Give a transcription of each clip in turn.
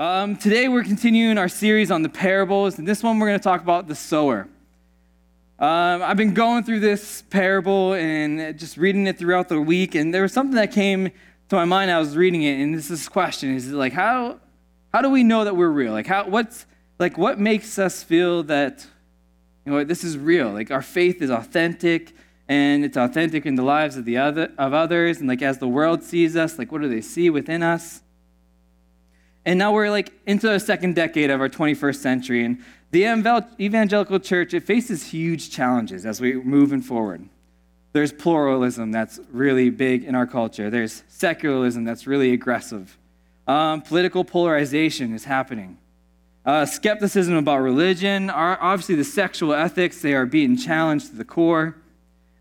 Um, today we're continuing our series on the parables, and this one we're going to talk about the sower. Um, I've been going through this parable and just reading it throughout the week, and there was something that came to my mind. I was reading it, and this is question: Is like how how do we know that we're real? Like how what's like what makes us feel that you know this is real? Like our faith is authentic, and it's authentic in the lives of the other of others, and like as the world sees us, like what do they see within us? And now we're like into the second decade of our 21st century, and the evangelical church it faces huge challenges as we're moving forward. There's pluralism that's really big in our culture. There's secularism that's really aggressive. Um, political polarization is happening. Uh, skepticism about religion, obviously the sexual ethics, they are being challenged to the core.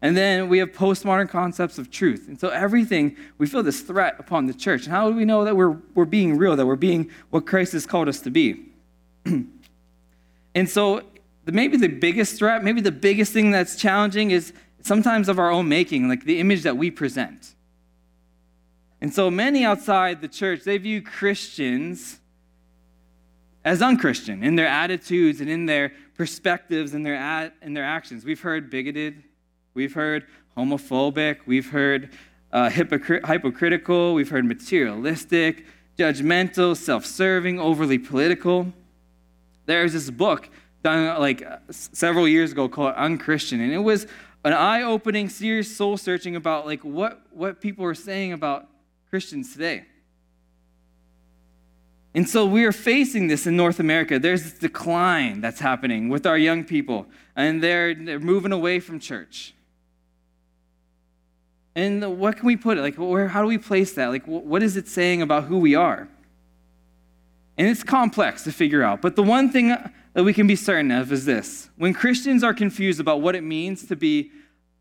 And then we have postmodern concepts of truth. And so everything, we feel this threat upon the church. And how do we know that we're, we're being real, that we're being what Christ has called us to be? and so maybe the biggest threat, maybe the biggest thing that's challenging is sometimes of our own making, like the image that we present. And so many outside the church, they view Christians as unchristian in their attitudes and in their perspectives and their, ad, and their actions. We've heard bigoted We've heard homophobic, we've heard uh, hypocr- hypocritical, we've heard materialistic, judgmental, self serving, overly political. There's this book done like several years ago called Unchristian, and it was an eye opening, serious soul searching about like what, what people are saying about Christians today. And so we are facing this in North America. There's this decline that's happening with our young people, and they're, they're moving away from church. And what can we put it? Like, where, how do we place that? Like, what is it saying about who we are? And it's complex to figure out. But the one thing that we can be certain of is this when Christians are confused about what it means to be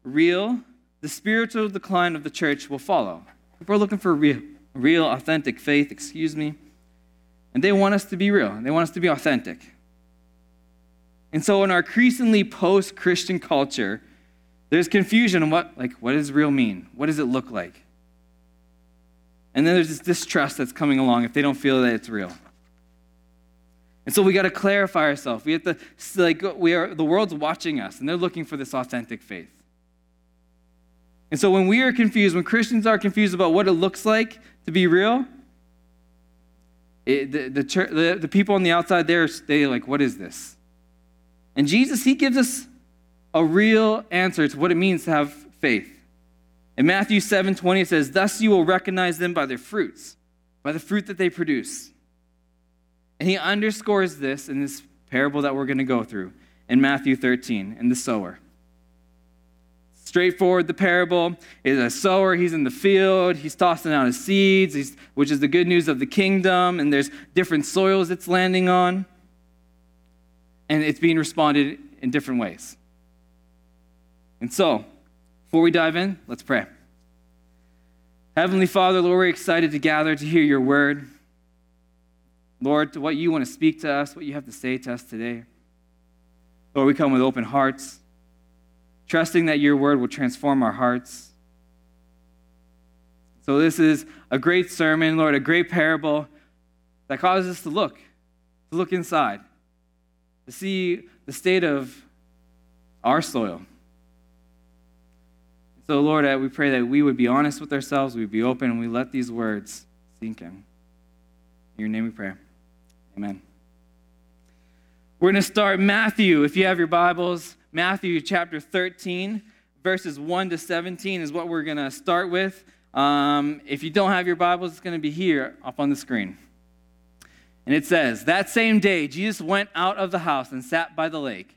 real, the spiritual decline of the church will follow. People are looking for real, real, authentic faith, excuse me. And they want us to be real, they want us to be authentic. And so, in our increasingly post Christian culture, there's confusion on what, like, what does real mean? What does it look like? And then there's this distrust that's coming along if they don't feel that it's real. And so we got to clarify ourselves. We have to, like, we are, the world's watching us and they're looking for this authentic faith. And so when we are confused, when Christians are confused about what it looks like to be real, it, the, the, the, the people on the outside there, they like, what is this? And Jesus, he gives us a real answer to what it means to have faith. In Matthew 7 20, it says, Thus you will recognize them by their fruits, by the fruit that they produce. And he underscores this in this parable that we're going to go through in Matthew 13 in the sower. Straightforward, the parable is a sower. He's in the field. He's tossing out his seeds, which is the good news of the kingdom. And there's different soils it's landing on. And it's being responded in different ways. And so, before we dive in, let's pray. Heavenly Father, Lord, we're excited to gather to hear your word. Lord, to what you want to speak to us, what you have to say to us today. Lord, we come with open hearts, trusting that your word will transform our hearts. So, this is a great sermon, Lord, a great parable that causes us to look, to look inside, to see the state of our soil so, Lord, we pray that we would be honest with ourselves, we would be open, and we let these words sink in. In your name we pray. Amen. We're going to start Matthew. If you have your Bibles, Matthew chapter 13, verses 1 to 17 is what we're going to start with. Um, if you don't have your Bibles, it's going to be here up on the screen. And it says, That same day, Jesus went out of the house and sat by the lake.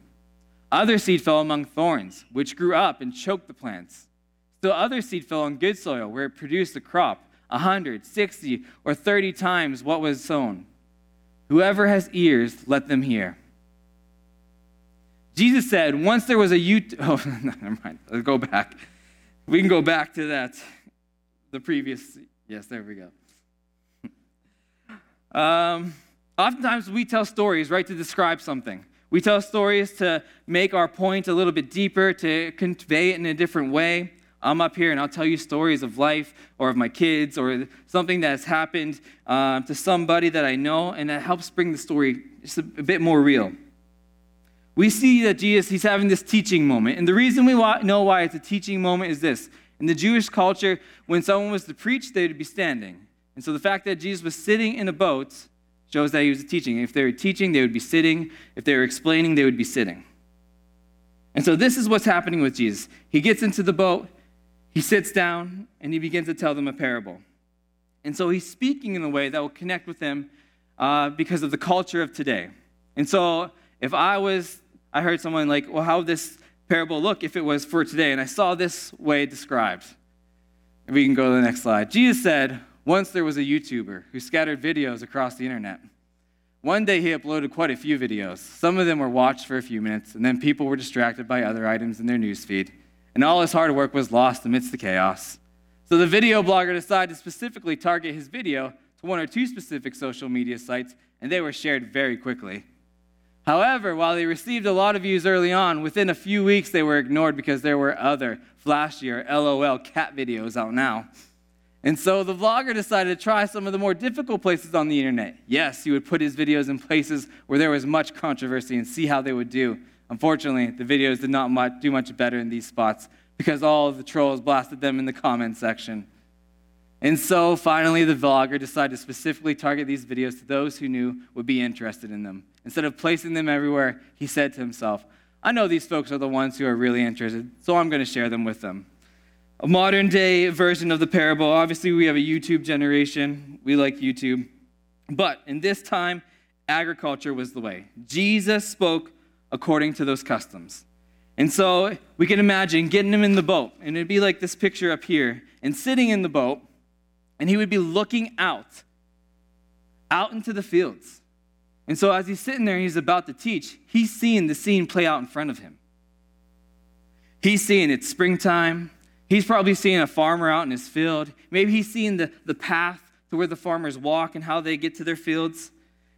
Other seed fell among thorns, which grew up and choked the plants. Still, other seed fell on good soil, where it produced a crop, a hundred, sixty, or thirty times what was sown. Whoever has ears, let them hear. Jesus said, once there was a YouTube. Oh, never mind. Let's go back. We can go back to that. The previous. Yes, there we go. Um, oftentimes we tell stories, right, to describe something. We tell stories to make our point a little bit deeper, to convey it in a different way. I'm up here and I'll tell you stories of life or of my kids or something that has happened uh, to somebody that I know, and that helps bring the story just a, a bit more real. We see that Jesus, he's having this teaching moment. And the reason we know why it's a teaching moment is this. In the Jewish culture, when someone was to preach, they would be standing. And so the fact that Jesus was sitting in a boat he was teaching. If they were teaching, they would be sitting. If they were explaining, they would be sitting. And so this is what's happening with Jesus. He gets into the boat, he sits down, and he begins to tell them a parable. And so he's speaking in a way that will connect with them uh, because of the culture of today. And so if I was, I heard someone like, well, how would this parable look if it was for today? And I saw this way described. we can go to the next slide. Jesus said, once there was a YouTuber who scattered videos across the internet. One day he uploaded quite a few videos. Some of them were watched for a few minutes, and then people were distracted by other items in their newsfeed, and all his hard work was lost amidst the chaos. So the video blogger decided to specifically target his video to one or two specific social media sites, and they were shared very quickly. However, while they received a lot of views early on, within a few weeks they were ignored because there were other flashier LOL cat videos out now. And so the vlogger decided to try some of the more difficult places on the internet. Yes, he would put his videos in places where there was much controversy and see how they would do. Unfortunately, the videos did not much, do much better in these spots because all of the trolls blasted them in the comment section. And so finally, the vlogger decided to specifically target these videos to those who knew would be interested in them. Instead of placing them everywhere, he said to himself, I know these folks are the ones who are really interested, so I'm going to share them with them a modern day version of the parable. Obviously, we have a YouTube generation. We like YouTube. But in this time, agriculture was the way. Jesus spoke according to those customs. And so we can imagine getting him in the boat, and it'd be like this picture up here, and sitting in the boat, and he would be looking out, out into the fields. And so as he's sitting there and he's about to teach, he's seeing the scene play out in front of him. He's seeing it's springtime, He's probably seeing a farmer out in his field. Maybe he's seeing the, the path to where the farmers walk and how they get to their fields.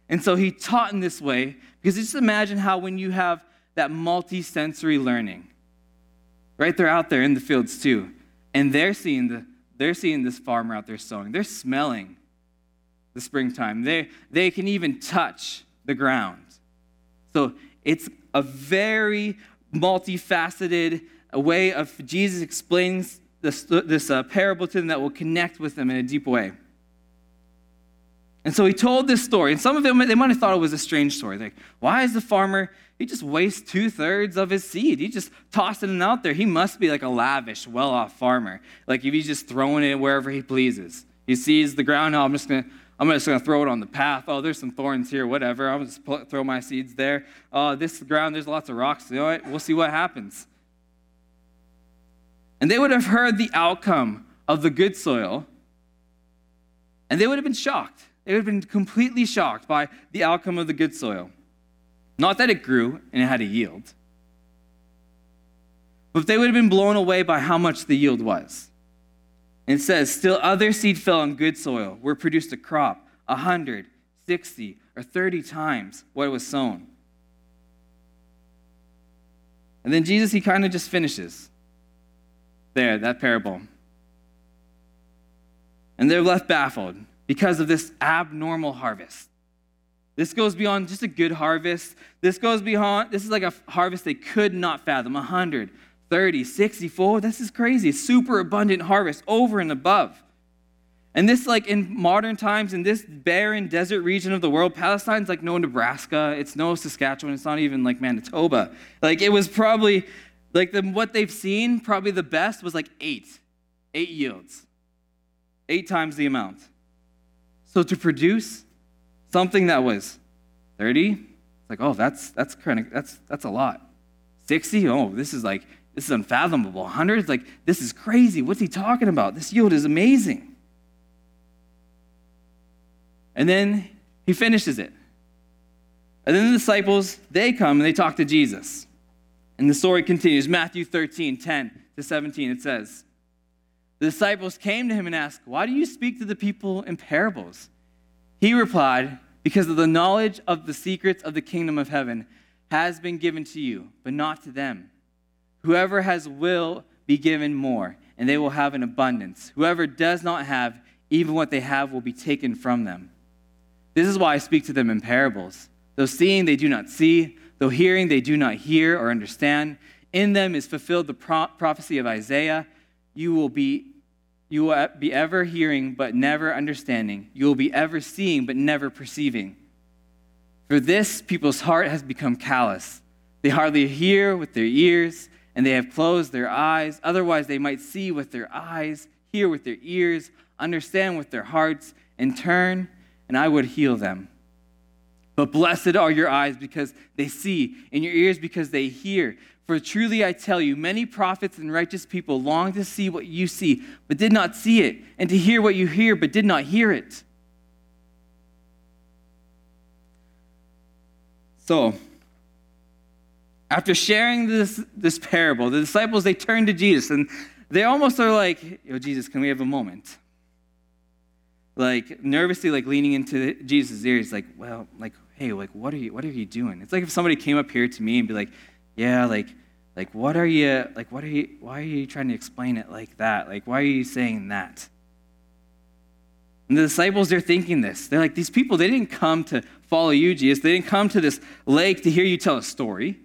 And so he taught in this way because just imagine how when you have that multi-sensory learning, right? They're out there in the fields too, and they're seeing the they're seeing this farmer out there sowing. They're smelling the springtime. They they can even touch the ground. So it's a very multifaceted a way of Jesus explaining this, this uh, parable to them that will connect with them in a deep way. And so he told this story, and some of them they might have thought it was a strange story. Like, why is the farmer he just wastes two thirds of his seed? He just tossing it out there. He must be like a lavish, well-off farmer. Like if he's just throwing it wherever he pleases. He sees the ground. Oh, I'm just gonna I'm just gonna throw it on the path. Oh, there's some thorns here. Whatever. I'll just throw my seeds there. Oh, this ground. There's lots of rocks. You know what? We'll see what happens. And they would have heard the outcome of the good soil, and they would have been shocked. They would have been completely shocked by the outcome of the good soil. Not that it grew and it had a yield, but they would have been blown away by how much the yield was. And it says, Still other seed fell on good soil, where produced a crop a hundred, sixty, or 30 times what was sown. And then Jesus, he kind of just finishes there, that parable. And they're left baffled because of this abnormal harvest. This goes beyond just a good harvest. This goes beyond, this is like a harvest they could not fathom 100, 30, 64. This is crazy. Super abundant harvest over and above. And this, like in modern times, in this barren desert region of the world, Palestine's like no Nebraska, it's no Saskatchewan, it's not even like Manitoba. Like it was probably like the, what they've seen, probably the best was like eight, eight yields, eight times the amount. So to produce something that was 30, it's like, oh, that's that's that's that's a lot. 60, oh, this is like this is unfathomable. 100, like this is crazy. What's he talking about? This yield is amazing. And then he finishes it. And then the disciples, they come and they talk to Jesus. And the story continues. Matthew 13, 10 to 17, it says, The disciples came to him and asked, Why do you speak to the people in parables? He replied, Because of the knowledge of the secrets of the kingdom of heaven has been given to you, but not to them. Whoever has will be given more, and they will have an abundance. Whoever does not have, even what they have will be taken from them. This is why I speak to them in parables. Though seeing, they do not see, though hearing, they do not hear or understand. In them is fulfilled the pro- prophecy of Isaiah. You will be you will be ever hearing but never understanding. You will be ever seeing but never perceiving. For this people's heart has become callous. They hardly hear with their ears, and they have closed their eyes. Otherwise, they might see with their eyes, hear with their ears, understand with their hearts, and turn, and I would heal them. But blessed are your eyes because they see, and your ears because they hear. For truly I tell you, many prophets and righteous people long to see what you see, but did not see it, and to hear what you hear, but did not hear it. So, after sharing this, this parable, the disciples, they turn to Jesus, and they almost are like, Yo, Jesus, can we have a moment? Like, nervously, like, leaning into Jesus' ears, like, well, like, hey, like, what are you, what are you doing? It's like if somebody came up here to me and be like, yeah, like, like, what are you, like, what are you, why are you trying to explain it like that? Like, why are you saying that? And the disciples, they're thinking this. They're like, these people, they didn't come to follow you, Jesus. They didn't come to this lake to hear you tell a story.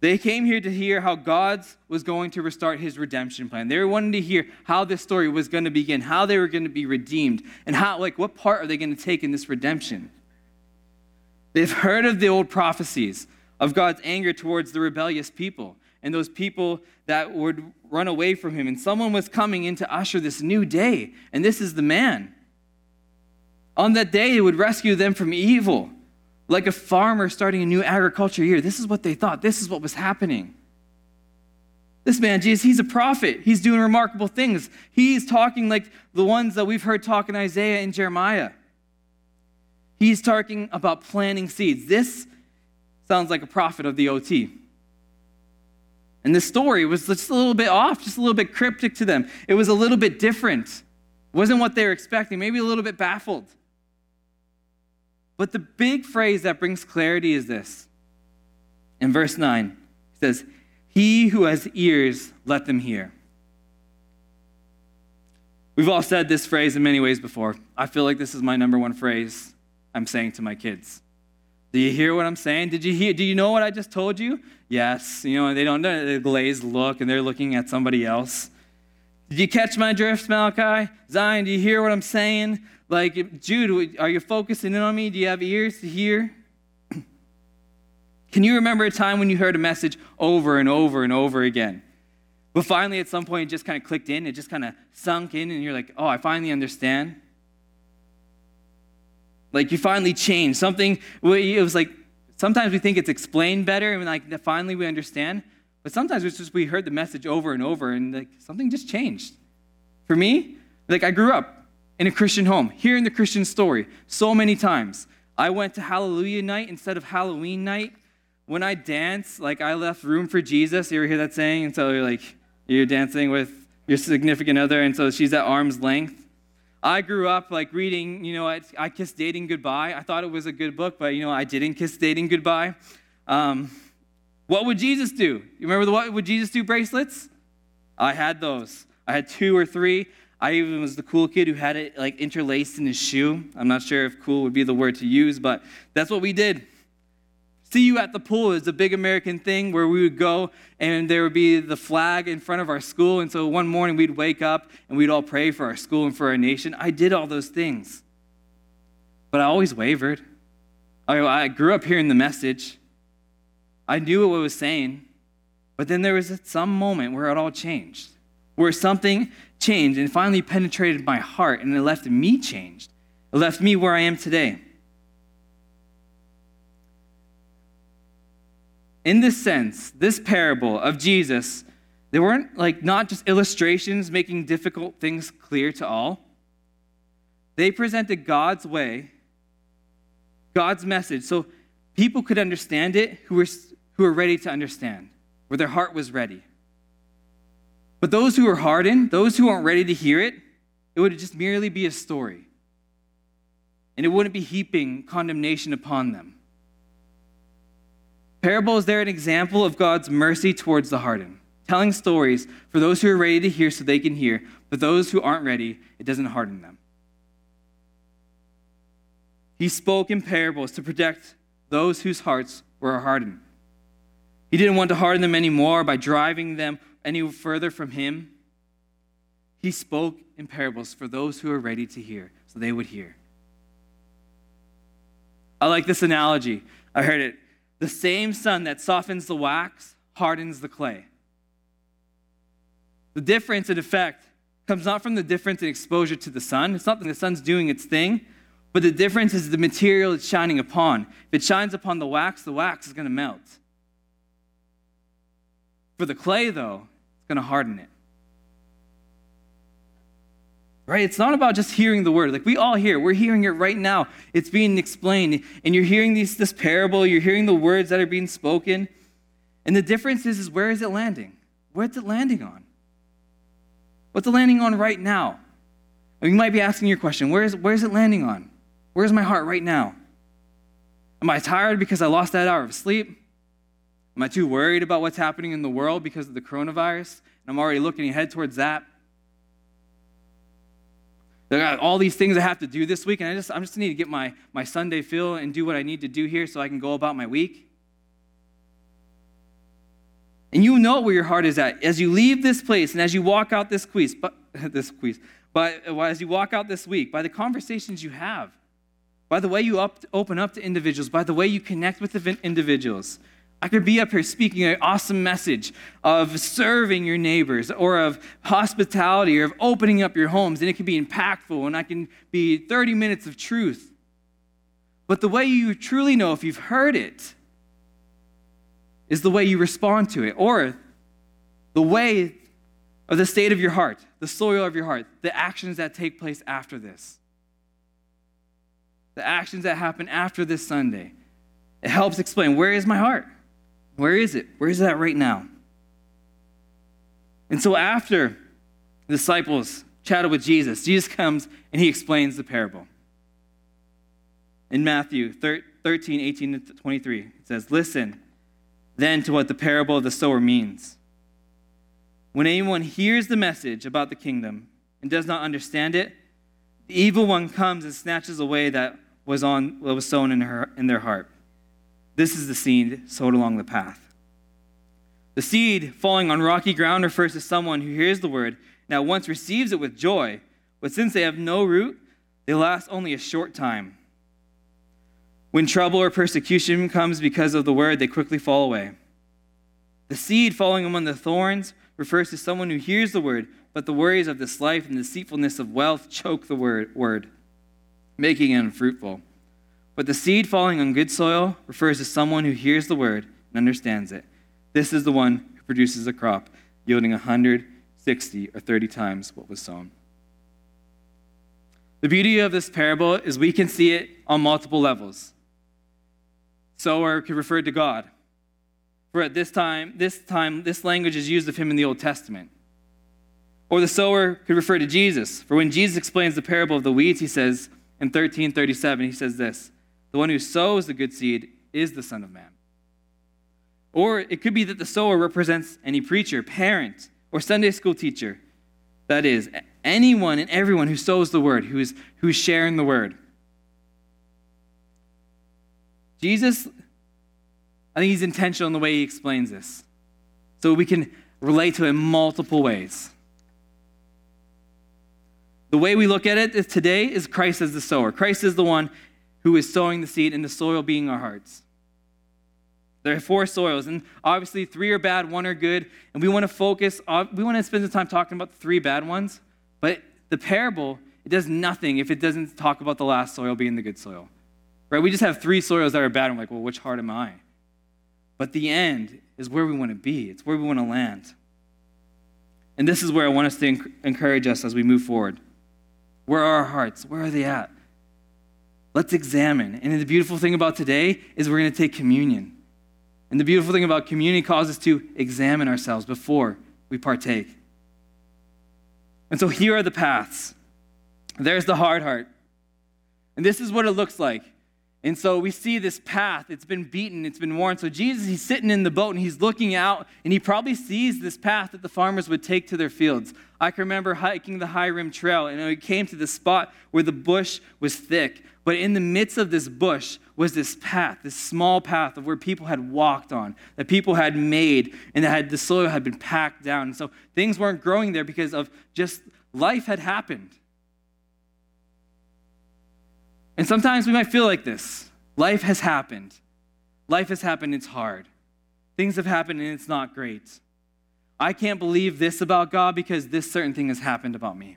They came here to hear how God was going to restart his redemption plan. They were wanting to hear how this story was going to begin, how they were going to be redeemed, and how, like, what part are they going to take in this redemption? They've heard of the old prophecies of God's anger towards the rebellious people and those people that would run away from him. And someone was coming in to usher this new day, and this is the man. On that day, he would rescue them from evil. Like a farmer starting a new agriculture year. This is what they thought. This is what was happening. This man, Jesus, he's a prophet. He's doing remarkable things. He's talking like the ones that we've heard talk in Isaiah and Jeremiah. He's talking about planting seeds. This sounds like a prophet of the OT. And this story was just a little bit off, just a little bit cryptic to them. It was a little bit different. It wasn't what they were expecting, maybe a little bit baffled. But the big phrase that brings clarity is this. In verse 9, it says, He who has ears, let them hear. We've all said this phrase in many ways before. I feel like this is my number one phrase I'm saying to my kids. Do you hear what I'm saying? Did you hear? Do you know what I just told you? Yes. You know, they don't know the glazed look and they're looking at somebody else. Did you catch my drift, Malachi? Zion, do you hear what I'm saying? Like, Jude, are you focusing in on me? Do you have ears to hear? Can you remember a time when you heard a message over and over and over again? But finally, at some point, it just kind of clicked in, it just kind of sunk in, and you're like, oh, I finally understand. Like, you finally changed. Something, it was like, sometimes we think it's explained better, and like, finally we understand. But sometimes it's just we heard the message over and over, and like, something just changed. For me, like, I grew up in a Christian home, hearing the Christian story so many times. I went to Hallelujah night instead of Halloween night. When I dance, like I left room for Jesus. You ever hear that saying? And so you're like, you're dancing with your significant other, and so she's at arm's length. I grew up like reading, you know, I, Kissed Dating Goodbye. I thought it was a good book, but, you know, I didn't kiss dating goodbye. Um, what would Jesus do? You remember the What Would Jesus Do bracelets? I had those. I had two or three. I even was the cool kid who had it like interlaced in his shoe. I'm not sure if cool would be the word to use, but that's what we did. See you at the pole is a big American thing where we would go and there would be the flag in front of our school. And so one morning we'd wake up and we'd all pray for our school and for our nation. I did all those things, but I always wavered. I, grew up hearing the message, I knew what it was saying, but then there was some moment where it all changed where something changed and finally penetrated my heart and it left me changed. It left me where I am today. In this sense, this parable of Jesus, they weren't like not just illustrations making difficult things clear to all. They presented God's way, God's message. So People could understand it who were, who were ready to understand, where their heart was ready. But those who were hardened, those who weren't ready to hear it, it would just merely be a story. And it wouldn't be heaping condemnation upon them. Parable is there an example of God's mercy towards the hardened, telling stories for those who are ready to hear so they can hear, but those who aren't ready, it doesn't harden them. He spoke in parables to protect those whose hearts were hardened. He didn't want to harden them anymore by driving them any further from him. He spoke in parables for those who are ready to hear, so they would hear. I like this analogy. I heard it. The same sun that softens the wax hardens the clay. The difference in effect comes not from the difference in exposure to the sun. It's not that the sun's doing its thing, but the difference is the material it's shining upon. If it shines upon the wax, the wax is going to melt. For the clay, though, it's going to harden it. Right? It's not about just hearing the word. Like we all hear, we're hearing it right now. It's being explained, and you're hearing these, this parable, you're hearing the words that are being spoken. And the difference is, is where is it landing? Where's it landing on? What's it landing on right now? you might be asking your question, where is, where is it landing on? Where's my heart right now? Am I tired because I lost that hour of sleep? Am I too worried about what's happening in the world because of the coronavirus? And I'm already looking ahead towards that. I got all these things I have to do this week, and I just, I just need to get my, my Sunday feel and do what I need to do here so I can go about my week. And you know where your heart is at. As you leave this place and as you walk out this quiz, but, this quiz, but as you walk out this week, by the conversations you have, by the way you up, open up to individuals, by the way you connect with individuals. I could be up here speaking an awesome message of serving your neighbors or of hospitality or of opening up your homes, and it can be impactful, and I can be 30 minutes of truth. But the way you truly know if you've heard it is the way you respond to it, or the way of the state of your heart, the soil of your heart, the actions that take place after this the actions that happen after this Sunday. It helps explain where is my heart? Where is it? Where is that right now? And so after the disciples chatted with Jesus, Jesus comes and he explains the parable. In Matthew 13, 18 to 23, it says, Listen then to what the parable of the sower means. When anyone hears the message about the kingdom and does not understand it, the evil one comes and snatches away that was, on, what was sown in, her, in their heart. This is the seed sowed along the path. The seed falling on rocky ground refers to someone who hears the word, now once receives it with joy, but since they have no root, they last only a short time. When trouble or persecution comes because of the word, they quickly fall away. The seed falling among the thorns refers to someone who hears the word, but the worries of this life and the deceitfulness of wealth choke the word. word making it unfruitful. But the seed falling on good soil refers to someone who hears the word and understands it. This is the one who produces a crop yielding 160 or 30 times what was sown. The beauty of this parable is we can see it on multiple levels. Sower could refer to God. For at this time, this time, this language is used of him in the Old Testament. Or the sower could refer to Jesus. For when Jesus explains the parable of the weeds, he says, in 1337, he says this The one who sows the good seed is the Son of Man. Or it could be that the sower represents any preacher, parent, or Sunday school teacher. That is, anyone and everyone who sows the word, who is, who is sharing the word. Jesus, I think he's intentional in the way he explains this. So we can relate to it in multiple ways. The way we look at it today is Christ as the sower. Christ is the one who is sowing the seed, and the soil being our hearts. There are four soils, and obviously three are bad, one are good, and we want to focus, uh, we want to spend some time talking about the three bad ones, but the parable, it does nothing if it doesn't talk about the last soil being the good soil. Right? We just have three soils that are bad, and we're like, well, which heart am I? But the end is where we want to be, it's where we want to land. And this is where I want us to encourage us as we move forward. Where are our hearts? Where are they at? Let's examine. And the beautiful thing about today is we're going to take communion. And the beautiful thing about communion causes us to examine ourselves before we partake. And so here are the paths. There's the hard heart. And this is what it looks like. And so we see this path. It's been beaten, it's been worn. So Jesus, he's sitting in the boat and he's looking out and he probably sees this path that the farmers would take to their fields. I can remember hiking the High Rim Trail and we came to the spot where the bush was thick. But in the midst of this bush was this path, this small path of where people had walked on, that people had made, and that had, the soil had been packed down. And so things weren't growing there because of just life had happened. And sometimes we might feel like this life has happened. Life has happened, it's hard. Things have happened, and it's not great. I can't believe this about God because this certain thing has happened about me.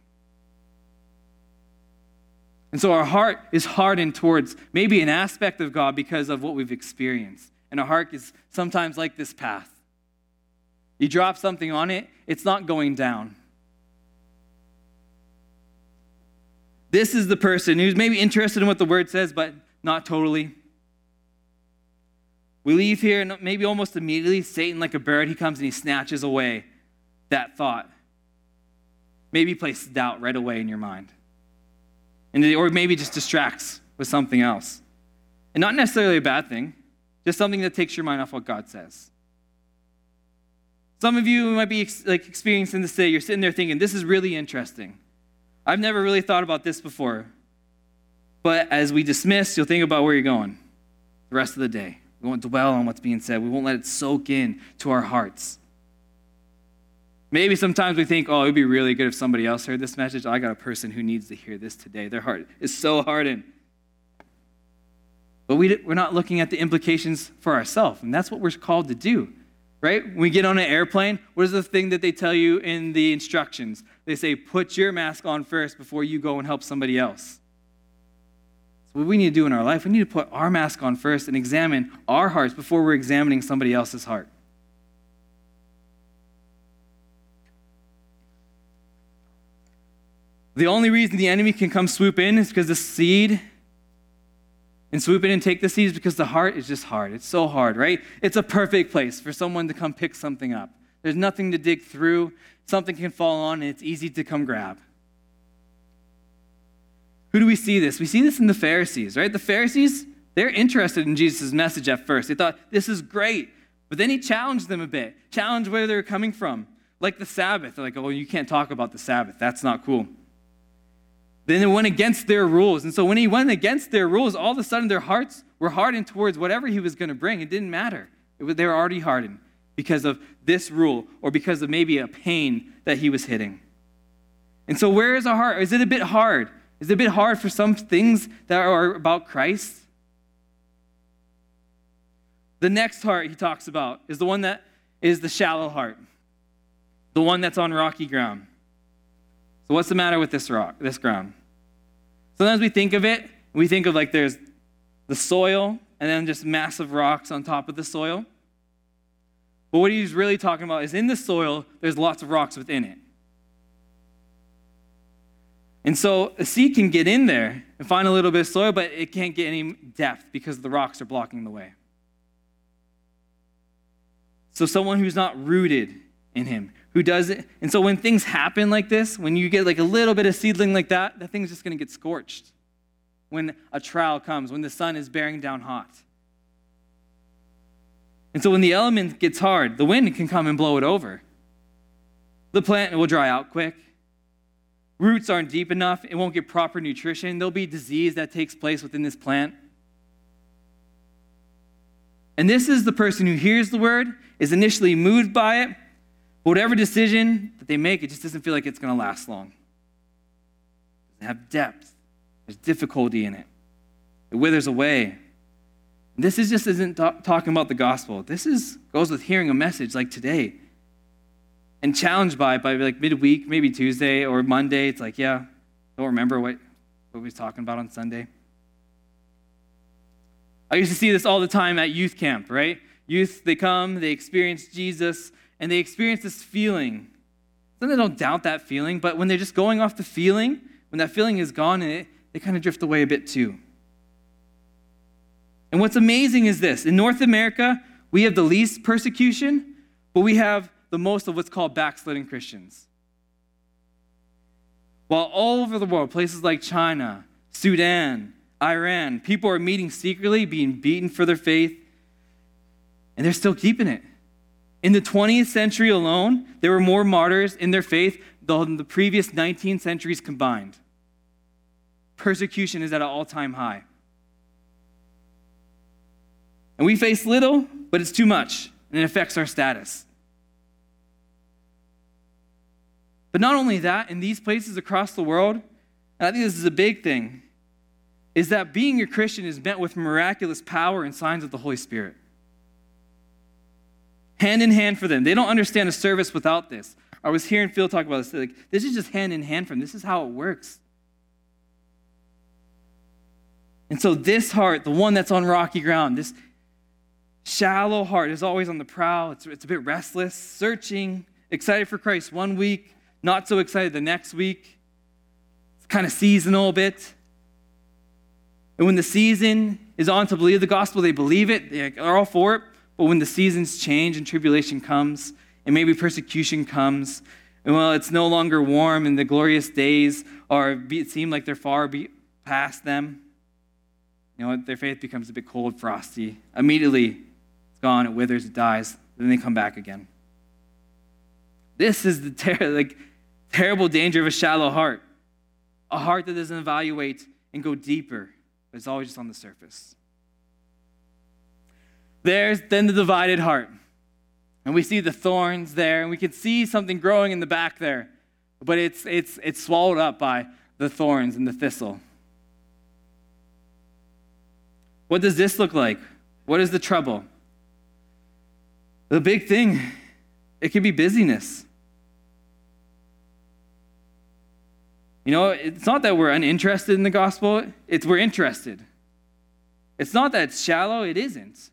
And so our heart is hardened towards maybe an aspect of God because of what we've experienced. And our heart is sometimes like this path. You drop something on it, it's not going down. This is the person who's maybe interested in what the word says, but not totally. We leave here, and maybe almost immediately, Satan, like a bird, he comes and he snatches away that thought. Maybe places doubt right away in your mind. And, or maybe just distracts with something else. And not necessarily a bad thing, just something that takes your mind off what God says. Some of you might be like experiencing this today. You're sitting there thinking, this is really interesting. I've never really thought about this before. But as we dismiss, you'll think about where you're going the rest of the day. We won't dwell on what's being said. We won't let it soak in to our hearts. Maybe sometimes we think, oh, it would be really good if somebody else heard this message. I got a person who needs to hear this today. Their heart is so hardened. But we, we're not looking at the implications for ourselves, and that's what we're called to do right? When we get on an airplane, what is the thing that they tell you in the instructions? They say, put your mask on first before you go and help somebody else. So, what we need to do in our life, we need to put our mask on first and examine our hearts before we're examining somebody else's heart. The only reason the enemy can come swoop in is because the seed and swoop in and take the seeds because the heart is just hard. It's so hard, right? It's a perfect place for someone to come pick something up. There's nothing to dig through, something can fall on, and it's easy to come grab. Who do we see this? We see this in the Pharisees, right? The Pharisees, they're interested in Jesus' message at first. They thought, this is great. But then he challenged them a bit, challenged where they were coming from. Like the Sabbath. They're like, oh, you can't talk about the Sabbath. That's not cool. Then it went against their rules. And so when he went against their rules, all of a sudden their hearts were hardened towards whatever he was going to bring. It didn't matter. It was, they were already hardened because of this rule or because of maybe a pain that he was hitting. And so, where is our heart? Is it a bit hard? Is it a bit hard for some things that are about Christ? The next heart he talks about is the one that is the shallow heart, the one that's on rocky ground. So what's the matter with this rock, this ground? Sometimes we think of it, we think of like there's the soil and then just massive rocks on top of the soil. But what he's really talking about is in the soil, there's lots of rocks within it. And so a seed can get in there and find a little bit of soil, but it can't get any depth because the rocks are blocking the way. So someone who's not rooted in him, who does it. And so when things happen like this, when you get like a little bit of seedling like that, that thing's just going to get scorched. When a trial comes, when the sun is bearing down hot. And so when the element gets hard, the wind can come and blow it over. The plant will dry out quick. Roots aren't deep enough. It won't get proper nutrition. There'll be disease that takes place within this plant. And this is the person who hears the word, is initially moved by it, whatever decision that they make, it just doesn't feel like it's going to last long. It doesn't have depth. There's difficulty in it. It withers away. This is just isn't talking about the gospel. This is goes with hearing a message like today. And challenged by by like midweek, maybe Tuesday or Monday. It's like, yeah, don't remember what, what we was talking about on Sunday. I used to see this all the time at youth camp, right? Youth, they come, they experience Jesus, and they experience this feeling. Then they don't doubt that feeling, but when they're just going off the feeling, when that feeling is gone, it, they kind of drift away a bit too. And what's amazing is this in North America, we have the least persecution, but we have the most of what's called backsliding Christians. While all over the world, places like China, Sudan, Iran, people are meeting secretly, being beaten for their faith, and they're still keeping it. In the 20th century alone, there were more martyrs in their faith than the previous 19 centuries combined. Persecution is at an all time high. And we face little, but it's too much, and it affects our status. But not only that, in these places across the world, and I think this is a big thing, is that being a Christian is met with miraculous power and signs of the Holy Spirit. Hand in hand for them. They don't understand a service without this. I was hearing Phil talk about this. Like, this is just hand in hand for them. This is how it works. And so, this heart, the one that's on rocky ground, this shallow heart is always on the prowl. It's, it's a bit restless, searching, excited for Christ one week, not so excited the next week. It's kind of seasonal a bit. And when the season is on to believe the gospel, they believe it, they're all for it. But when the seasons change and tribulation comes, and maybe persecution comes, and well, it's no longer warm, and the glorious days are it seem like they're far past them. You know, their faith becomes a bit cold, frosty. Immediately, it's gone, it withers, it dies, then they come back again. This is the ter- like, terrible danger of a shallow heart. A heart that doesn't evaluate and go deeper, but it's always just on the surface. There's then the divided heart. And we see the thorns there, and we can see something growing in the back there, but it's, it's, it's swallowed up by the thorns and the thistle. What does this look like? What is the trouble? The big thing, it can be busyness. You know, it's not that we're uninterested in the gospel, it's we're interested. It's not that it's shallow, it isn't.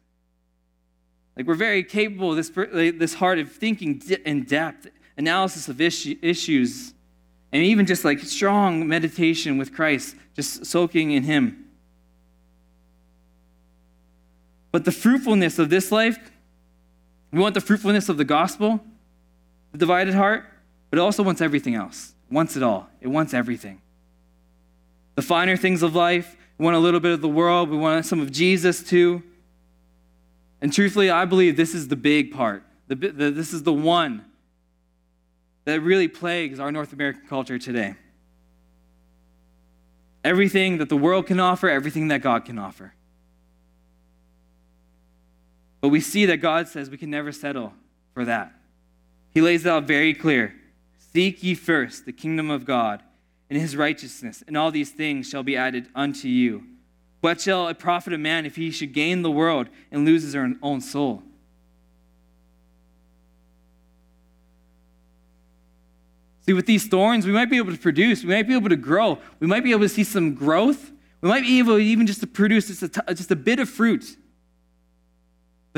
Like we're very capable of this, this heart of thinking in depth, analysis of issues, and even just like strong meditation with Christ, just soaking in Him. But the fruitfulness of this life we want the fruitfulness of the gospel, the divided heart, but it also wants everything else. It wants it all. It wants everything. The finer things of life. We want a little bit of the world. We want some of Jesus too. And truthfully, I believe this is the big part. The, the, this is the one that really plagues our North American culture today. Everything that the world can offer, everything that God can offer. But we see that God says we can never settle for that. He lays it out very clear Seek ye first the kingdom of God and his righteousness, and all these things shall be added unto you. What shall it profit a man if he should gain the world and lose his own soul? See, with these thorns, we might be able to produce, we might be able to grow, we might be able to see some growth, we might be able even just to produce just a, t- just a bit of fruit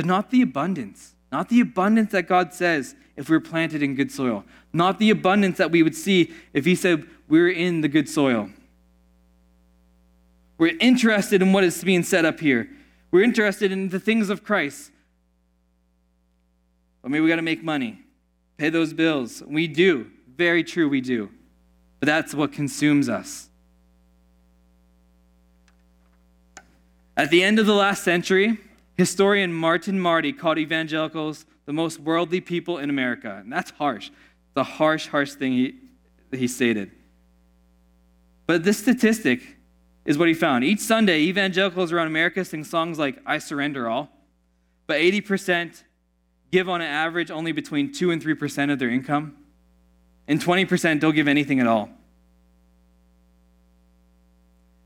but not the abundance. Not the abundance that God says if we're planted in good soil. Not the abundance that we would see if He said we're in the good soil. We're interested in what is being set up here. We're interested in the things of Christ. But maybe we got to make money, pay those bills. We do. Very true, we do. But that's what consumes us. At the end of the last century, Historian Martin Marty called evangelicals the most worldly people in America. And that's harsh. The harsh, harsh thing he, he stated. But this statistic is what he found. Each Sunday, evangelicals around America sing songs like I Surrender All, but 80% give on an average only between 2 and 3% of their income, and 20% don't give anything at all.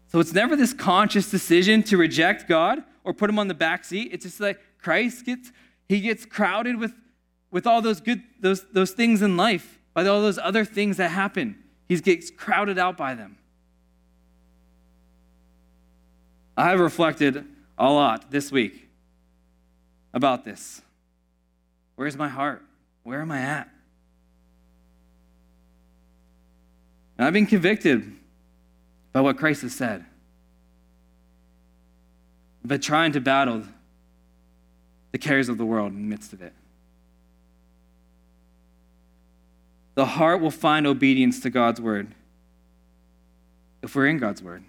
So it's never this conscious decision to reject God or put him on the back seat. It's just like Christ gets he gets crowded with with all those good those those things in life, by all those other things that happen. He gets crowded out by them. I have reflected a lot this week about this. Where's my heart? Where am I at? And I've been convicted by what Christ has said. but trying to battle the cares of the world in the midst of it. The heart will find obedience to God's word if we're in God's word,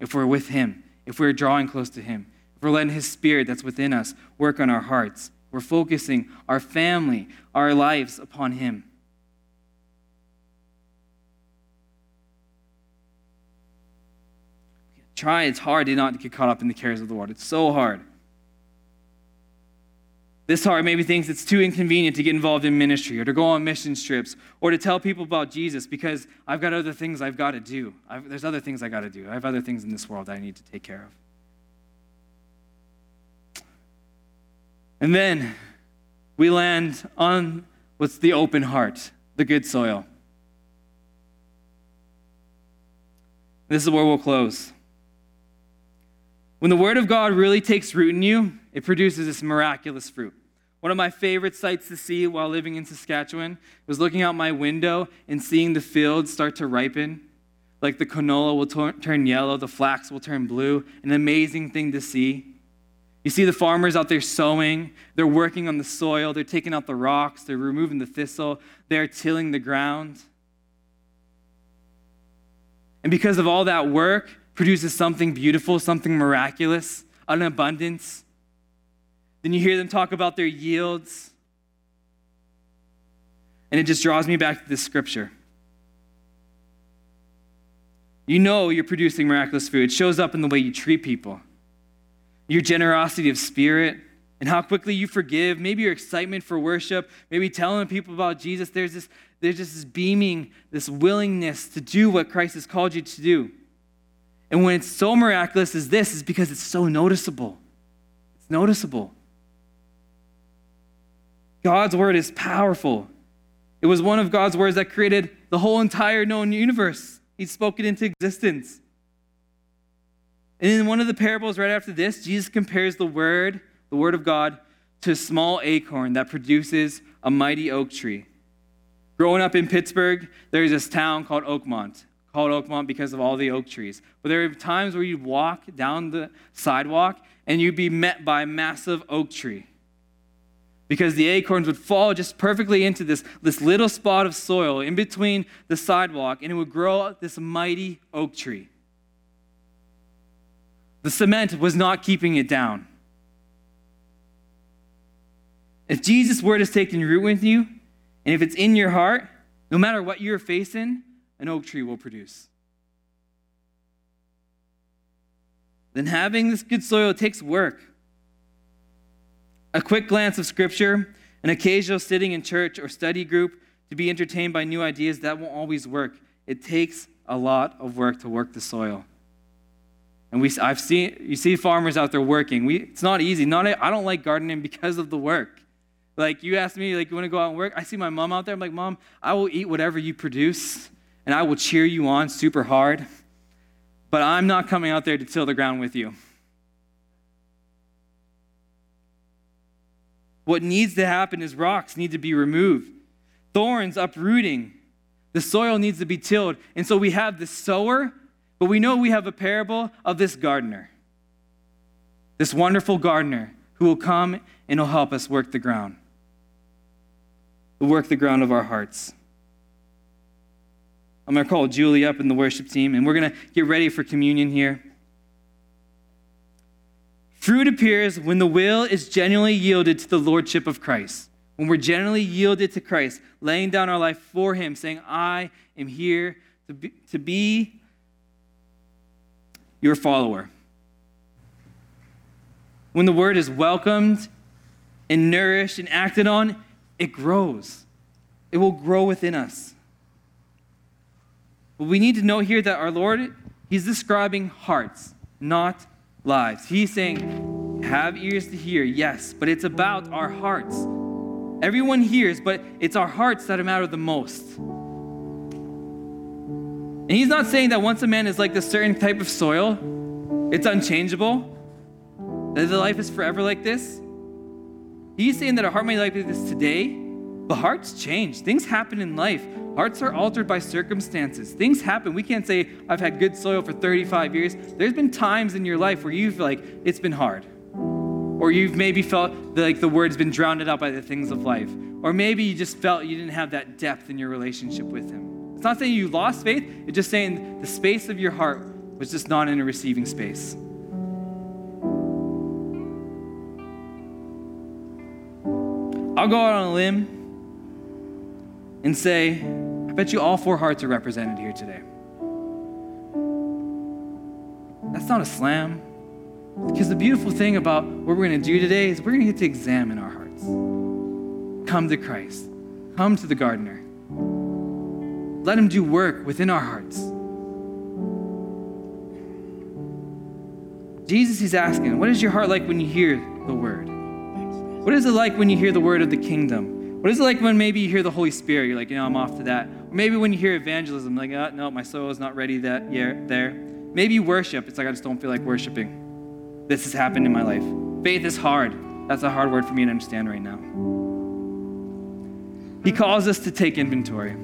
if we're with Him, if we're drawing close to Him, if we're letting His Spirit that's within us work on our hearts, we're focusing our family, our lives upon Him. Try, it's hard to not get caught up in the cares of the world. It's so hard. This heart maybe thinks it's too inconvenient to get involved in ministry or to go on mission trips or to tell people about Jesus because I've got other things I've got to do. I've, there's other things I got to do. I have other things in this world that I need to take care of. And then we land on what's the open heart, the good soil. This is where we'll close. When the Word of God really takes root in you, it produces this miraculous fruit. One of my favorite sights to see while living in Saskatchewan was looking out my window and seeing the fields start to ripen. Like the canola will turn yellow, the flax will turn blue. An amazing thing to see. You see the farmers out there sowing, they're working on the soil, they're taking out the rocks, they're removing the thistle, they're tilling the ground. And because of all that work, produces something beautiful, something miraculous, an abundance. Then you hear them talk about their yields. And it just draws me back to this scripture. You know you're producing miraculous food. It shows up in the way you treat people, your generosity of spirit, and how quickly you forgive. Maybe your excitement for worship, maybe telling people about Jesus. There's this, there's just this beaming, this willingness to do what Christ has called you to do. And when it's so miraculous as this, is because it's so noticeable. It's noticeable. God's word is powerful. It was one of God's words that created the whole entire known universe. He spoke it into existence. And in one of the parables right after this, Jesus compares the word, the word of God, to a small acorn that produces a mighty oak tree. Growing up in Pittsburgh, there's this town called Oakmont called Oakmont because of all the oak trees. But there are times where you'd walk down the sidewalk and you'd be met by a massive oak tree because the acorns would fall just perfectly into this, this little spot of soil in between the sidewalk and it would grow this mighty oak tree. The cement was not keeping it down. If Jesus' word is taking root with you, and if it's in your heart, no matter what you're facing, an oak tree will produce. Then having this good soil takes work. A quick glance of scripture, an occasional sitting in church or study group to be entertained by new ideas, that won't always work. It takes a lot of work to work the soil. And we, I've seen, you see farmers out there working. We, it's not easy. Not, I don't like gardening because of the work. Like you ask me, like you want to go out and work. I see my mom out there. I'm like, Mom, I will eat whatever you produce and I will cheer you on super hard, but I'm not coming out there to till the ground with you. What needs to happen is rocks need to be removed, thorns uprooting. The soil needs to be tilled. And so we have the sower, but we know we have a parable of this gardener, this wonderful gardener who will come and will help us work the ground, work the ground of our hearts. I'm going to call Julie up in the worship team, and we're going to get ready for communion here. Fruit appears when the will is genuinely yielded to the lordship of Christ. When we're genuinely yielded to Christ, laying down our life for Him, saying, I am here to be, to be your follower. When the word is welcomed and nourished and acted on, it grows. It will grow within us. But we need to know here that our Lord, He's describing hearts, not lives. He's saying, have ears to hear, yes, but it's about our hearts. Everyone hears, but it's our hearts that matter the most. And he's not saying that once a man is like this certain type of soil, it's unchangeable, that the life is forever like this. He's saying that our heart may be like this today, But hearts change. Things happen in life. Hearts are altered by circumstances. Things happen. We can't say, I've had good soil for 35 years. There's been times in your life where you've like, it's been hard. Or you've maybe felt like the word's been drowned out by the things of life. Or maybe you just felt you didn't have that depth in your relationship with Him. It's not saying you lost faith, it's just saying the space of your heart was just not in a receiving space. I'll go out on a limb and say, I bet you all four hearts are represented here today. That's not a slam. Because the beautiful thing about what we're going to do today is we're going to get to examine our hearts. Come to Christ, come to the gardener. Let him do work within our hearts. Jesus, he's asking, what is your heart like when you hear the word? What is it like when you hear the word of the kingdom? What is it like when maybe you hear the Holy Spirit? You're like, you know, I'm off to that. Or maybe when you hear evangelism, like, oh, no, my soul is not ready that yet there. Maybe worship. It's like I just don't feel like worshiping. This has happened in my life. Faith is hard. That's a hard word for me to understand right now. He calls us to take inventory.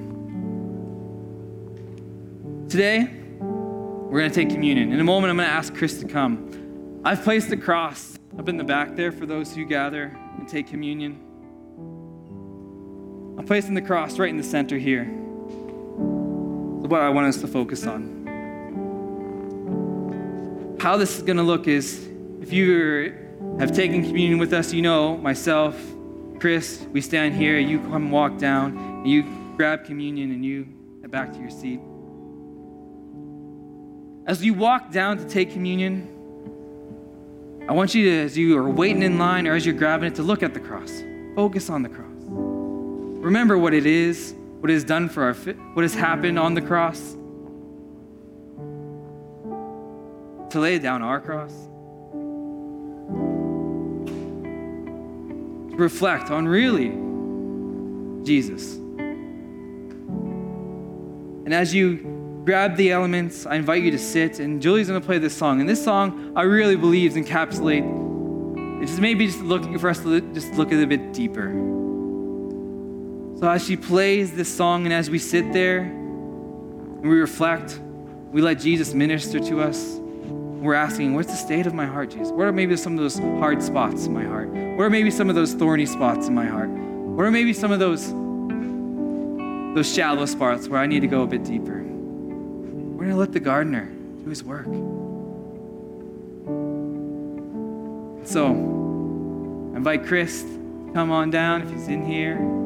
Today, we're going to take communion. In a moment, I'm going to ask Chris to come. I've placed the cross up in the back there for those who gather and take communion. I'm placing the cross right in the center here. What I want us to focus on. How this is going to look is if you have taken communion with us, you know myself, Chris, we stand here, you come walk down, and you grab communion and you back to your seat. As you walk down to take communion, I want you to, as you are waiting in line or as you're grabbing it, to look at the cross. Focus on the cross. Remember what it is, what it has done for our, what has happened on the cross. To lay down our cross. To reflect on really Jesus. And as you grab the elements. I invite you to sit, and Julie's going to play this song. And this song, I really believe, encapsulate. It's maybe just looking for us to just look a bit deeper. So as she plays this song, and as we sit there and we reflect, we let Jesus minister to us. We're asking, what's the state of my heart, Jesus? What are maybe some of those hard spots in my heart? What are maybe some of those thorny spots in my heart? What are maybe some of those those shallow spots where I need to go a bit deeper? We're to let the gardener do his work. So, invite Chris to come on down if he's in here.